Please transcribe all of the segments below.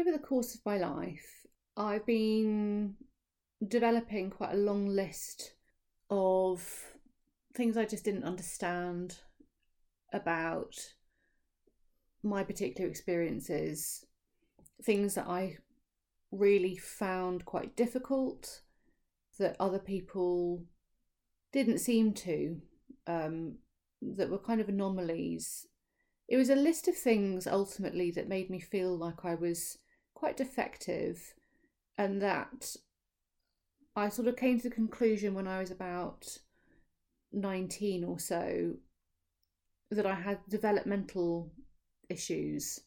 over the course of my life, I've been developing quite a long list of things I just didn't understand about my particular experiences, things that I really found quite difficult that other people didn't seem to, um, that were kind of anomalies. It was a list of things ultimately that made me feel like I was quite defective and that I sort of came to the conclusion when I was about 19 or so that I had developmental issues,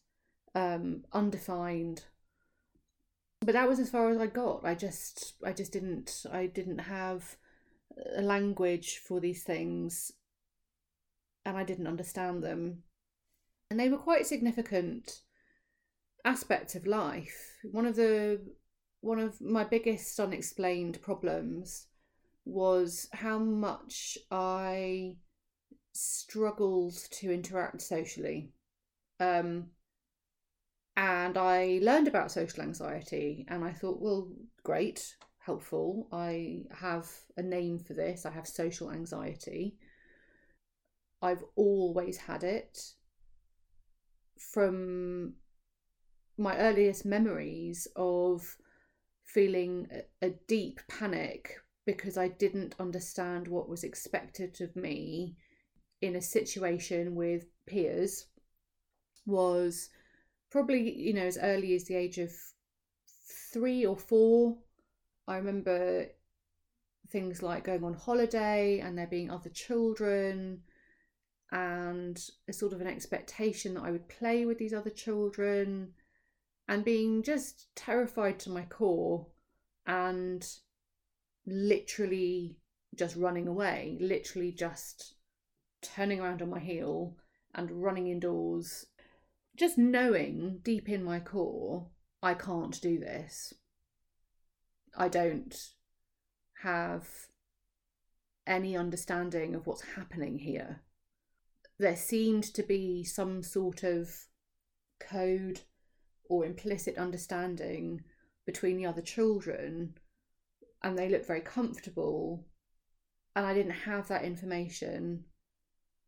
um, undefined. But that was as far as I got. I just, I just didn't, I didn't have a language for these things, and I didn't understand them, and they were quite significant aspects of life. One of the, one of my biggest unexplained problems was how much I struggled to interact socially. Um, and I learned about social anxiety and I thought, well, great, helpful. I have a name for this. I have social anxiety. I've always had it from my earliest memories of feeling a, deep panic because I didn't understand what was expected of me in a situation with peers was probably, you know, as early as the age of three or four. I remember things like going on holiday and there being other children and a sort of an expectation that I would play with these other children and being just terrified to my core and literally just running away, literally just turning around on my heel and running indoors, just knowing deep in my core, I can't do this. I don't have any understanding of what's happening here. There seemed to be some sort of code or implicit understanding between the other children and they looked very comfortable and I didn't have that information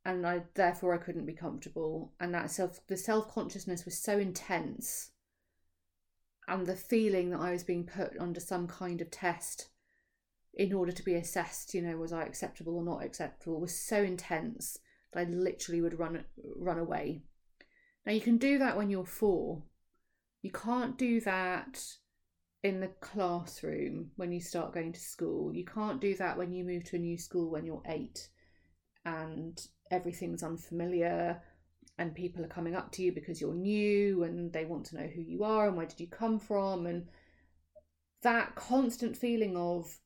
and I therefore I couldn't be comfortable and that self the self-consciousness was so intense and the feeling that I was being put under some kind of test in order to be assessed you know was I acceptable or not acceptable was so intense that I literally would run run away. Now you can do that when you're 4 you can't do that in the classroom when you start going to school. You can't do that when you move to a new school when you're eight and everything's unfamiliar and people are coming up to you because you're new and they want to know who you are and where did you come from and that constant feeling of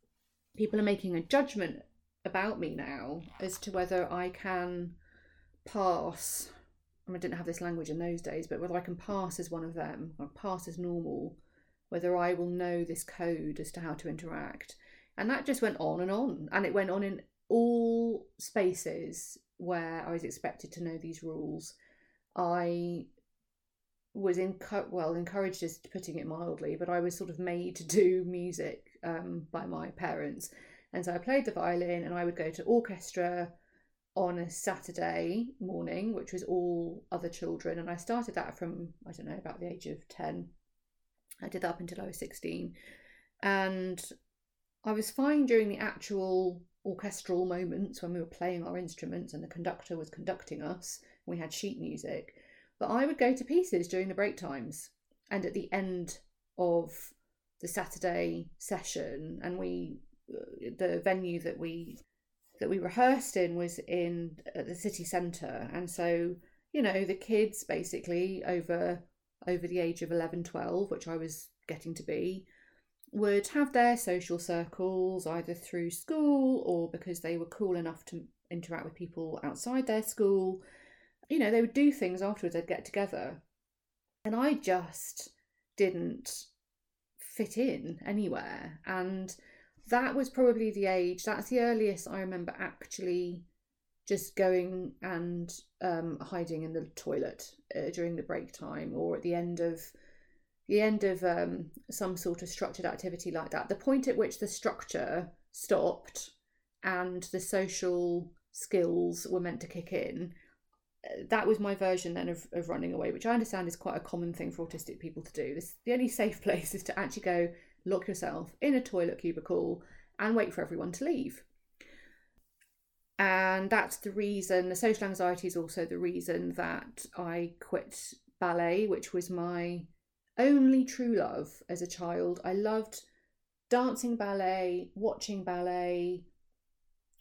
people are making a judgment about me now as to whether I can pass I, didn't have this language in those days but whether I can pass as one of them or pass as normal whether I will know this code as to how to interact. And that just went on and on. And it went on in all spaces where I was expected to know these rules. I was in well encouraged is putting it mildly but i was sort of made to do music um, by my parents and so i played the violin and i would go to orchestra on a saturday morning which was all other children and i started that from i don't know about the age of 10 I did that up until I was 16. And I was fine during the actual orchestral moments when we were playing our instruments and the conductor was conducting us. We had sheet music. But I would go to pieces during the break times and at the end of the Saturday session. And we, uh, the venue that we that we rehearsed in was in at the city centre, and so you know the kids basically over over the age of 11, 12, which I was getting to be, would have their social circles either through school or because they were cool enough to interact with people outside their school. You know, they would do things afterwards, they'd get together. And I just didn't fit in anywhere. And that was probably the age, that's the earliest I remember actually just going and um, hiding in the toilet uh, during the break time or at the end of the end of um, some sort of structured activity like that, the point at which the structure stopped and the social skills were meant to kick in, uh, that was my version then of, of running away, which I understand is quite a common thing for autistic people to do. This the only safe place is to actually go lock yourself in a toilet cubicle and wait for everyone to leave. And that's the reason, the social anxiety is also the reason that I quit ballet, which was my only true love as a child. I loved dancing ballet, watching ballet,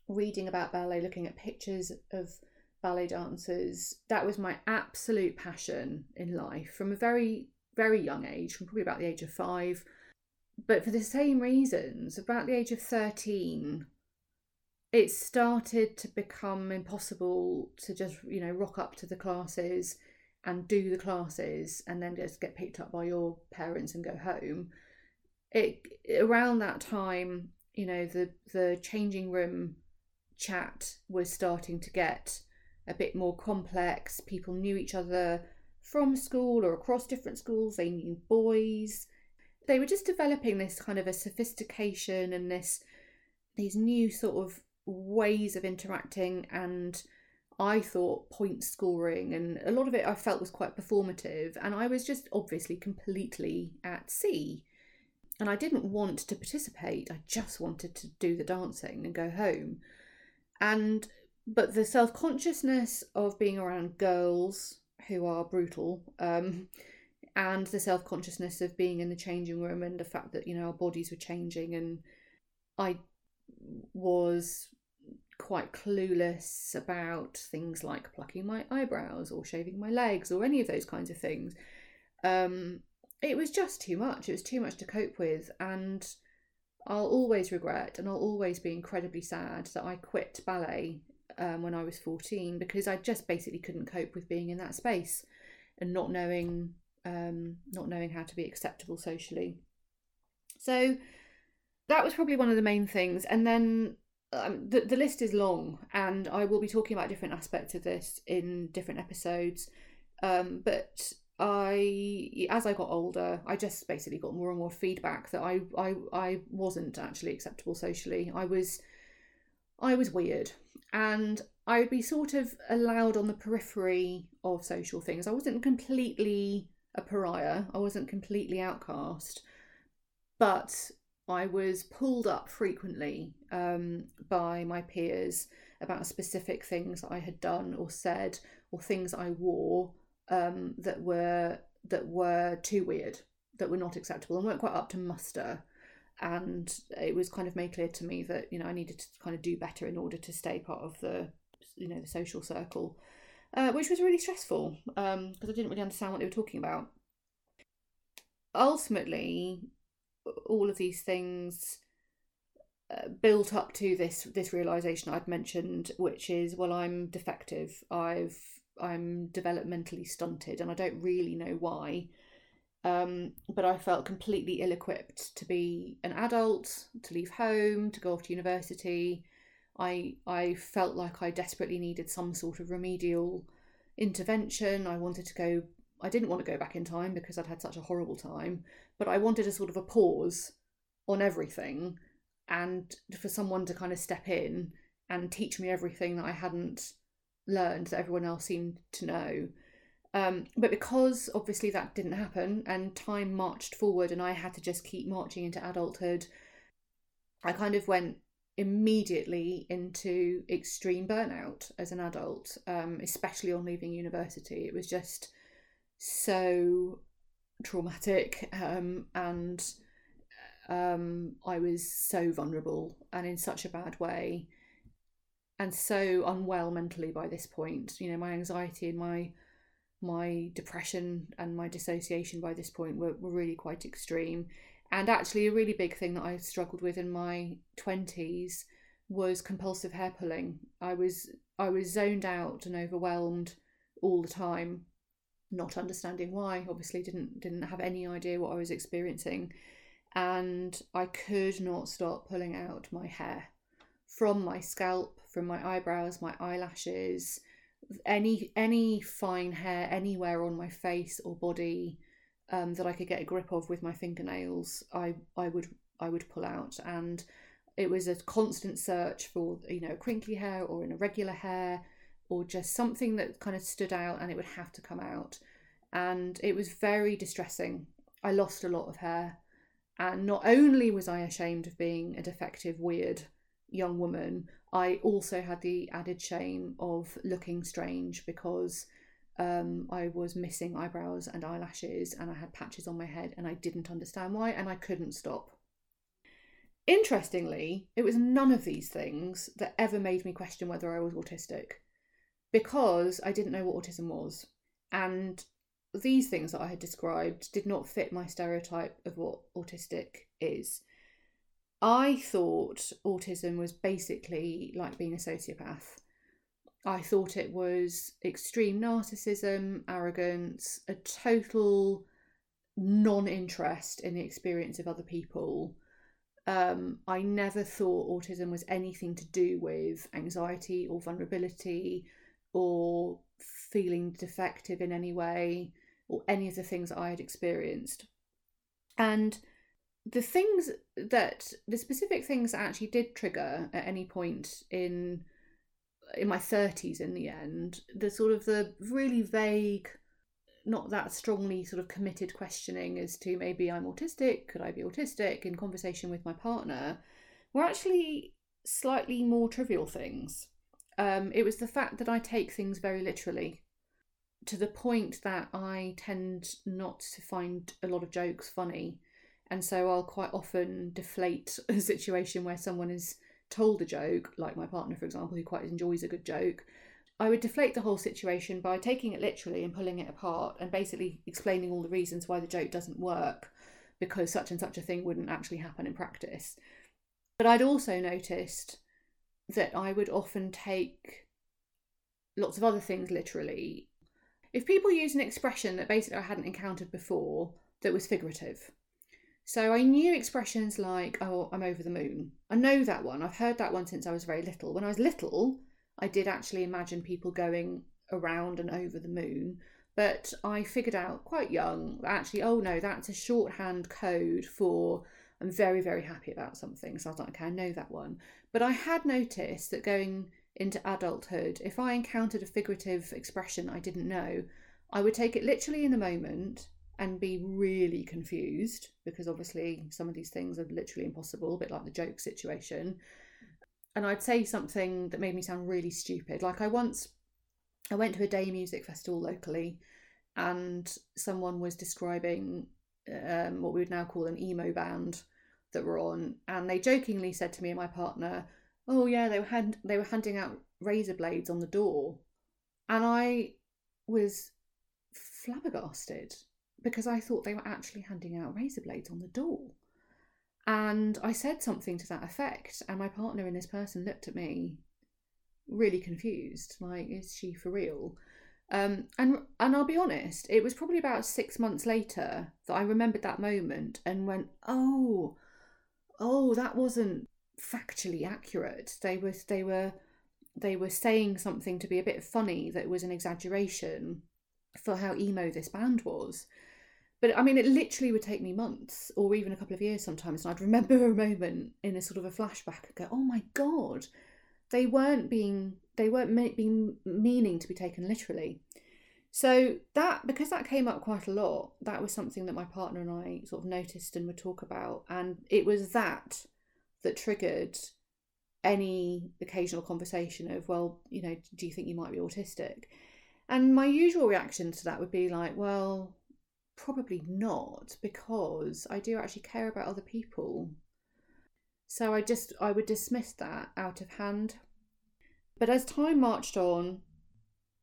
reading about ballet, looking at pictures of ballet dancers. That was my absolute passion in life from a very, very young age, from probably about the age of five. But for the same reasons, about the age of 13, it started to become impossible to just, you know, rock up to the classes and do the classes and then just get picked up by your parents and go home. It around that time, you know, the the changing room chat was starting to get a bit more complex. People knew each other from school or across different schools. They knew boys. They were just developing this kind of a sophistication and this these new sort of ways of interacting and I thought point scoring and a lot of it I felt was quite performative and I was just obviously completely at sea. And I didn't want to participate I just wanted to do the dancing and go home. And but the self-consciousness of being around girls who are brutal um, and the self-consciousness of being in the changing room and the fact that you know our bodies were changing and I was quite clueless about things like plucking my eyebrows or shaving my legs or any of those kinds of things. Um, it was just too much. It was too much to cope with. And I'll always regret and I'll always be incredibly sad that I quit ballet um, when I was 14 because I just basically couldn't cope with being in that space and not knowing um, not knowing how to be acceptable socially. So that was probably one of the main things. And then um, the, the list is long and I will be talking about different aspects of this in different episodes. Um, but I, as I got older, I just basically got more and more feedback that I, I, I wasn't actually acceptable socially. I was, I was weird, and I would be sort of allowed on the periphery of social things. I wasn't completely a pariah. I wasn't completely outcast, but I was pulled up frequently um, by my peers about specific things I had done or said or things I wore um, that were that were too weird, that were not acceptable and weren't quite up to muster. And it was kind of made clear to me that you know I needed to kind of do better in order to stay part of the you know the social circle, uh, which was really stressful because um, I didn't really understand what they were talking about. Ultimately, all of these things uh, built up to this this realization I'd mentioned, which is well, I'm defective. I've I'm developmentally stunted, and I don't really know why. Um, but I felt completely ill-equipped to be an adult, to leave home, to go off to university. I I felt like I desperately needed some sort of remedial intervention. I wanted to go I didn't want to go back in time because I'd had such a horrible time, but I wanted a sort of a pause on everything and for someone to kind of step in and teach me everything that I hadn't learned that everyone else seemed to know. Um, but because obviously that didn't happen and time marched forward and I had to just keep marching into adulthood, I kind of went immediately into extreme burnout as an adult, um, especially on leaving university. It was just so traumatic um, and um, I was so vulnerable and in such a bad way and so unwell mentally by this point. You know, my anxiety and my my depression and my dissociation by this point were, were really quite extreme. And actually a really big thing that I struggled with in my twenties was compulsive hair pulling. I was I was zoned out and overwhelmed all the time not understanding why obviously didn't didn't have any idea what i was experiencing and i could not stop pulling out my hair from my scalp from my eyebrows my eyelashes any any fine hair anywhere on my face or body um, that I could get a grip of with my fingernails, I I would I would pull out, and it was a constant search for you know crinkly hair or an irregular hair or just something that kind of stood out, and it would have to come out, and it was very distressing. I lost a lot of hair, and not only was I ashamed of being a defective, weird young woman, I also had the added shame of looking strange because um, I was missing eyebrows and eyelashes, and I had patches on my head, and I didn't understand why, and I couldn't stop. Interestingly, it was none of these things that ever made me question whether I was autistic because I didn't know what autism was. And these things that I had described did not fit my stereotype of what autistic is. I thought autism was basically like being a sociopath I thought it was extreme narcissism, arrogance, a total non interest in the experience of other people. Um, I never thought autism was anything to do with anxiety or vulnerability or feeling defective in any way or any of the things I had experienced. And the things that, the specific things that actually did trigger at any point in in my 30s in the end the sort of the really vague not that strongly sort of committed questioning as to maybe i'm autistic could i be autistic in conversation with my partner were actually slightly more trivial things. Um, it was the fact that i take things very literally to the point that i tend not to find a lot of jokes funny. And so i'll quite often deflate a situation where someone is told a joke, like my partner, for example, who quite enjoys a good joke, I would deflate the whole situation by taking it literally and pulling it apart and basically explaining all the reasons why the joke doesn't work because such and such a thing wouldn't actually happen in practice. But I'd also noticed that I would often take lots of other things literally. If people use an expression that basically I hadn't encountered before that was figurative, so I knew expressions like, oh, I'm over the moon. I know that one. I've heard that one since I was very little. When I was little, I did actually imagine people going around and over the moon. But I figured out quite young, that actually, oh no, that's a shorthand code for I'm very, very happy about something. So I was like, okay, I know that one. But I had noticed that going into adulthood, if I encountered a figurative expression I didn't know, I would take it literally in the moment and be really confused because obviously some of these things are literally impossible, a bit like the joke situation. And I'd say something that made me sound really stupid. Like I once I went to a day music festival locally and someone was describing um, what we would now call an emo band that were on and they jokingly said to me and my partner, "Oh yeah, they were hand- they were handing out razor blades on the door." And I was flabbergasted because I thought they were actually handing out razor blades on the door. And I said something to that effect, and my partner and this person looked at me really confused, like, is she for real? Um, and and I'll be honest, it was probably about six months later that I remembered that moment and went, oh, oh, that wasn't factually accurate. They were they were they were saying something to be a bit funny that was an exaggeration for how emo this band was. But I mean, it literally would take me months or even a couple of years sometimes. And I'd remember a moment in a sort of a flashback and go, oh my God, they weren't being, they weren't being meaning to be taken literally. So that, because that came up quite a lot, that was something that my partner and I sort of noticed and would talk about. And it was that that triggered any occasional conversation of, well, you know, do you think you might be autistic? And my usual reaction to that would be like, well, probably not because I do actually care about other people. So I just I would dismiss that out of hand. But as time marched on,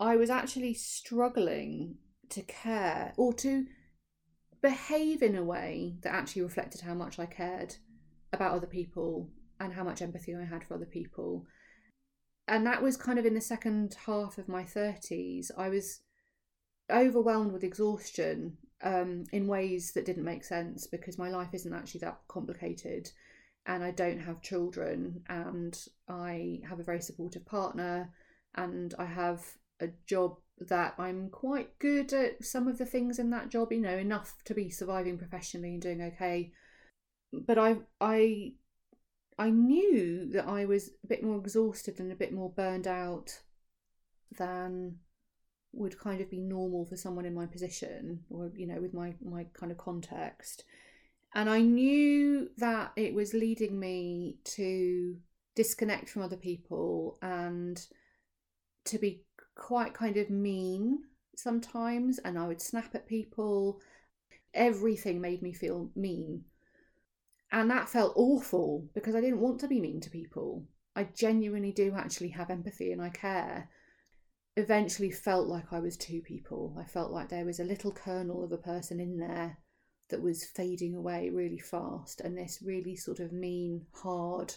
I was actually struggling to care or to behave in a way that actually reflected how much I cared about other people and how much empathy I had for other people. And that was kind of in the second half of my 30s. I was overwhelmed with exhaustion um, in ways that didn't make sense because my life isn't actually that complicated and I don't have children and I have a very supportive partner and I have a job that I'm quite good at some of the things in that job, you know, enough to be surviving professionally and doing okay. But I I I knew that I was a bit more exhausted and a bit more burned out than would kind of be normal for someone in my position or you know with my my kind of context and i knew that it was leading me to disconnect from other people and to be quite kind of mean sometimes and I would snap at people. Everything made me feel mean. And that felt awful because I didn't want to be mean to people. I genuinely do actually have empathy and I care. Eventually felt like I was two people. I felt like there was a little kernel of a person in there that was fading away really fast and this really sort of mean, hard,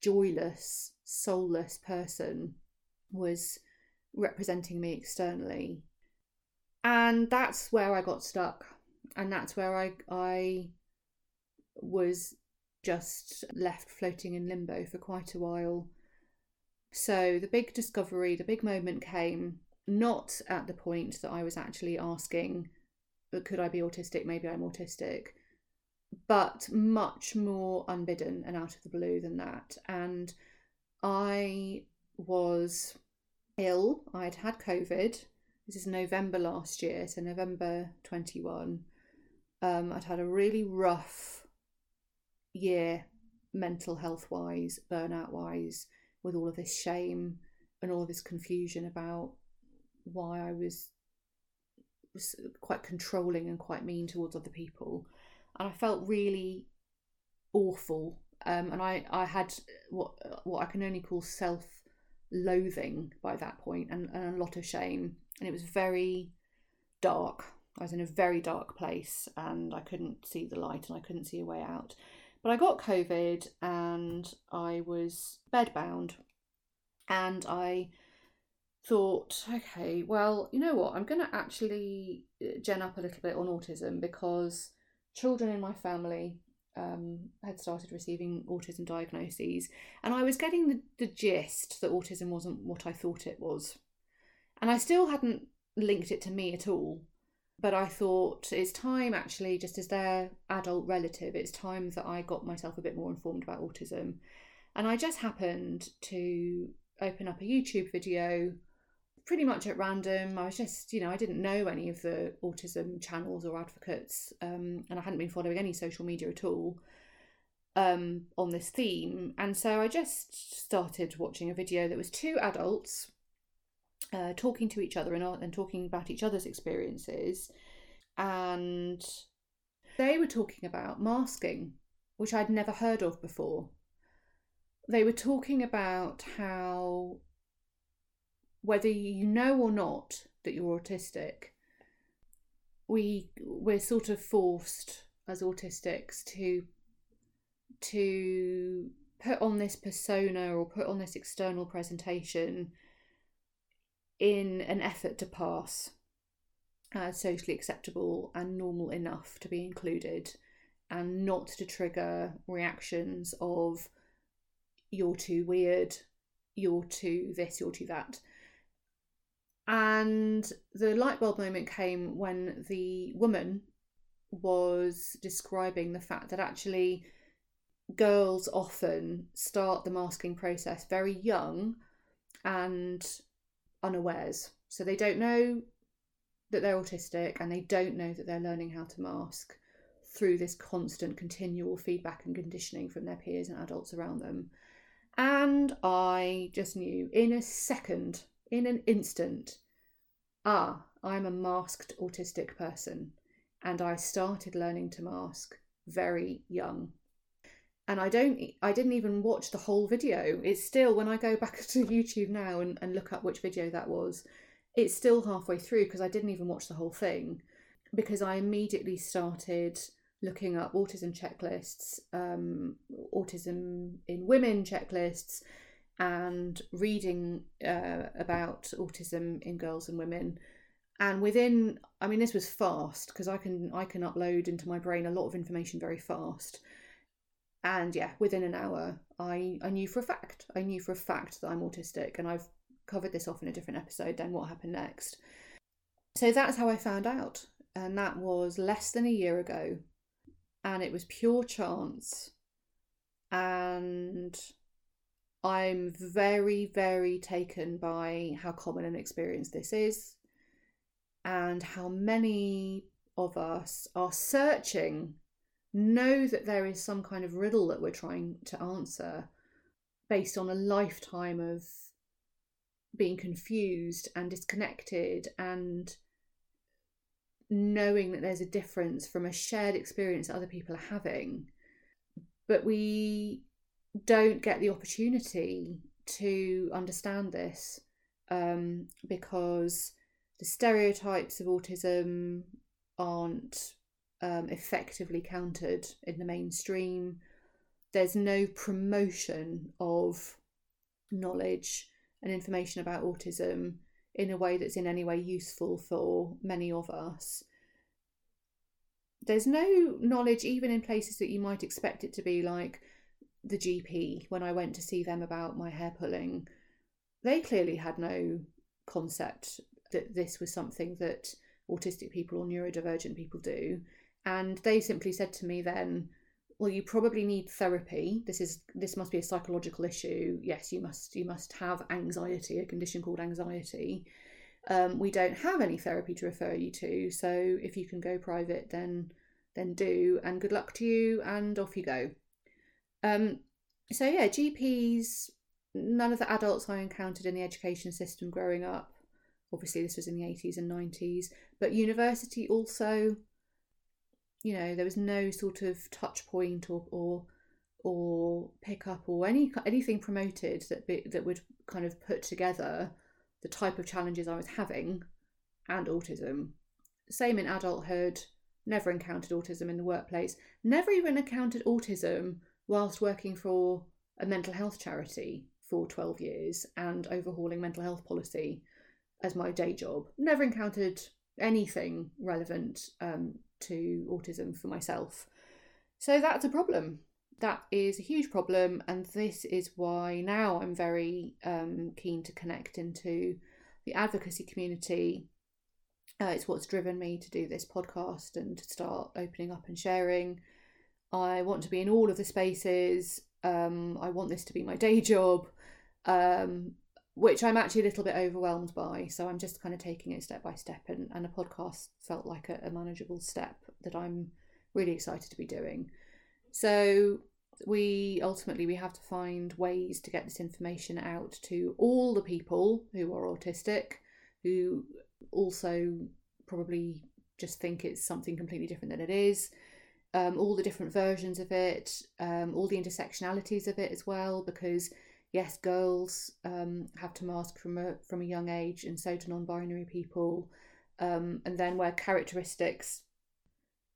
joyless, soulless person was representing me externally. And that's where I got stuck. And that's where I I was just left floating in limbo for quite a while. So the big discovery, the big moment came not at the point that I was actually asking, could I be autistic? Maybe I'm autistic, but much more unbidden and out of the blue than that. And I was ill. I'd had COVID. This is November last year, so November 21. Um, I'd had a really rough year, mental health wise, burnout wise, with all of this shame and all of this confusion about why I was, was quite controlling and quite mean towards other people. And I felt really awful. Um, and I, I had what what I can only call self loathing by that point and, and a lot of shame. And it was very dark. I was in a very dark place and I couldn't see the light and I couldn't see a way out. But I got COVID and I was bedbound and I thought, okay, well, you know what? I'm going to actually uh, gen up a little bit on autism because children in my family um, had started receiving autism diagnoses, and I was getting the, the gist that autism wasn't what I thought it was. And I still hadn't linked it to me at all. But I thought it's time, actually, just as their adult relative, it's time that I got myself a bit more informed about autism. And I just happened to open up a YouTube video pretty much at random. I was just, you know, I didn't know any of the autism channels or advocates, um, and I hadn't been following any social media at all um, on this theme. And so I just started watching a video that was two adults uh, talking to each other and, and talking about each other's experiences. And they were talking about masking, which I'd never heard of before. They were talking about how whether you know or not that you're autistic, we we're sort of forced as autistics to to put on this persona or put on this external presentation in an effort to pass as socially acceptable and normal enough to be included and not to trigger reactions of you're too weird, you're too this, you're too that. And the light bulb moment came when the woman was describing the fact that actually girls often start the masking process very young and unawares. So they don't know that they're autistic and they don't know that they're learning how to mask through this constant continual feedback and conditioning from their peers and adults around them. And I just knew in a second in an instant, ah, I'm a masked autistic person. And I started learning to mask very young. And I don't I didn't even watch the whole video. It's still when I go back to YouTube now and, and look up which video that was, it's still halfway through because I didn't even watch the whole thing. Because I immediately started looking up autism checklists, um, autism in women checklists, and reading uh, about autism in girls and women and within i mean this was fast because i can i can upload into my brain a lot of information very fast and yeah within an hour i i knew for a fact i knew for a fact that i'm autistic and i've covered this off in a different episode, then what happened next. So that's how I found out. And that was less than a year ago. And it was pure chance. And I'm very, very taken by how common an experience this is and how many of us are searching, know that there is some kind of riddle that we're trying to answer based on a lifetime of being confused and disconnected and knowing that there's a difference from a shared experience that other people are having. But we don't get the opportunity to understand this um, because the stereotypes of autism aren't um, effectively countered in the mainstream. There's no promotion of knowledge and information about autism in a way that's in any way useful for many of us. There's no knowledge, even in places that you might expect it to be, like the GP when I went to see them about my hair pulling. They clearly had no concept that this was something that autistic people or neurodivergent people do. And they simply said to me then, well you probably need therapy. This is this must be a psychological issue. Yes you must you must have anxiety a condition called anxiety. Um, we don't have any therapy to refer you to so if you can go private then then do. And good luck to you and off you go. Um, so yeah gps none of the adults i encountered in the education system growing up. Obviously this was in the 80s and 90s but university also you know there was no sort of touch point or or or pick up or any anything promoted that be, that would kind of put together the type of challenges I was having and autism. Same in adulthood. Never encountered autism in the workplace. Never even encountered autism whilst working for a mental health charity for 12 years and overhauling mental health policy as my day job. Never encountered anything relevant um, to autism for myself. So that's a problem. That is a huge problem, and this is why now I'm very um, keen to connect into the advocacy community. Uh, it's what's driven me to do this podcast and to start opening up and sharing. I want to be in all of the spaces. Um, I want this to be my day job. Um, which I'm actually a little bit overwhelmed by. So I'm just kind of taking it step by step, and, and a podcast felt like a, a manageable step that I'm really excited to be doing. So we ultimately we have to find ways to get this information out to all the people who are autistic, who also probably just think it's something completely different than it is. Um, all the different versions of it, um, all the intersectionalities of it as well, because yes, girls um, have to mask from a from a young age, and so do non-binary people. Um, and then where characteristics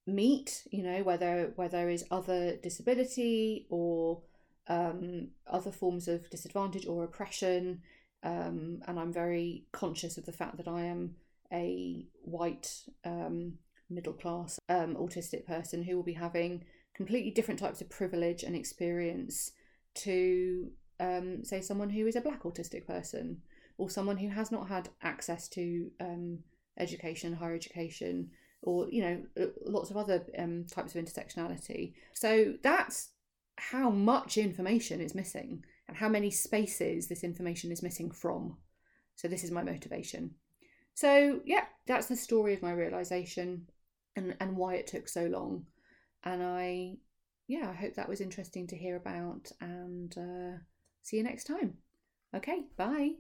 meet, you know, whether where there is other disability or um, other forms of disadvantage or oppression. Um, and I'm very conscious of the fact that I am a white um, middle class um, autistic person who will be having completely different types of privilege and experience to um, say someone who is a black autistic person or someone who has not had access to um, education, higher education, or you know lots of other um, types of intersectionality. So that's how much information is missing and how many spaces this information is missing from. So this is my motivation. So yeah, that's the story of my realization and and why it took so long. And I yeah, I hope that was interesting to hear about and. Uh, See you next time. Okay, bye.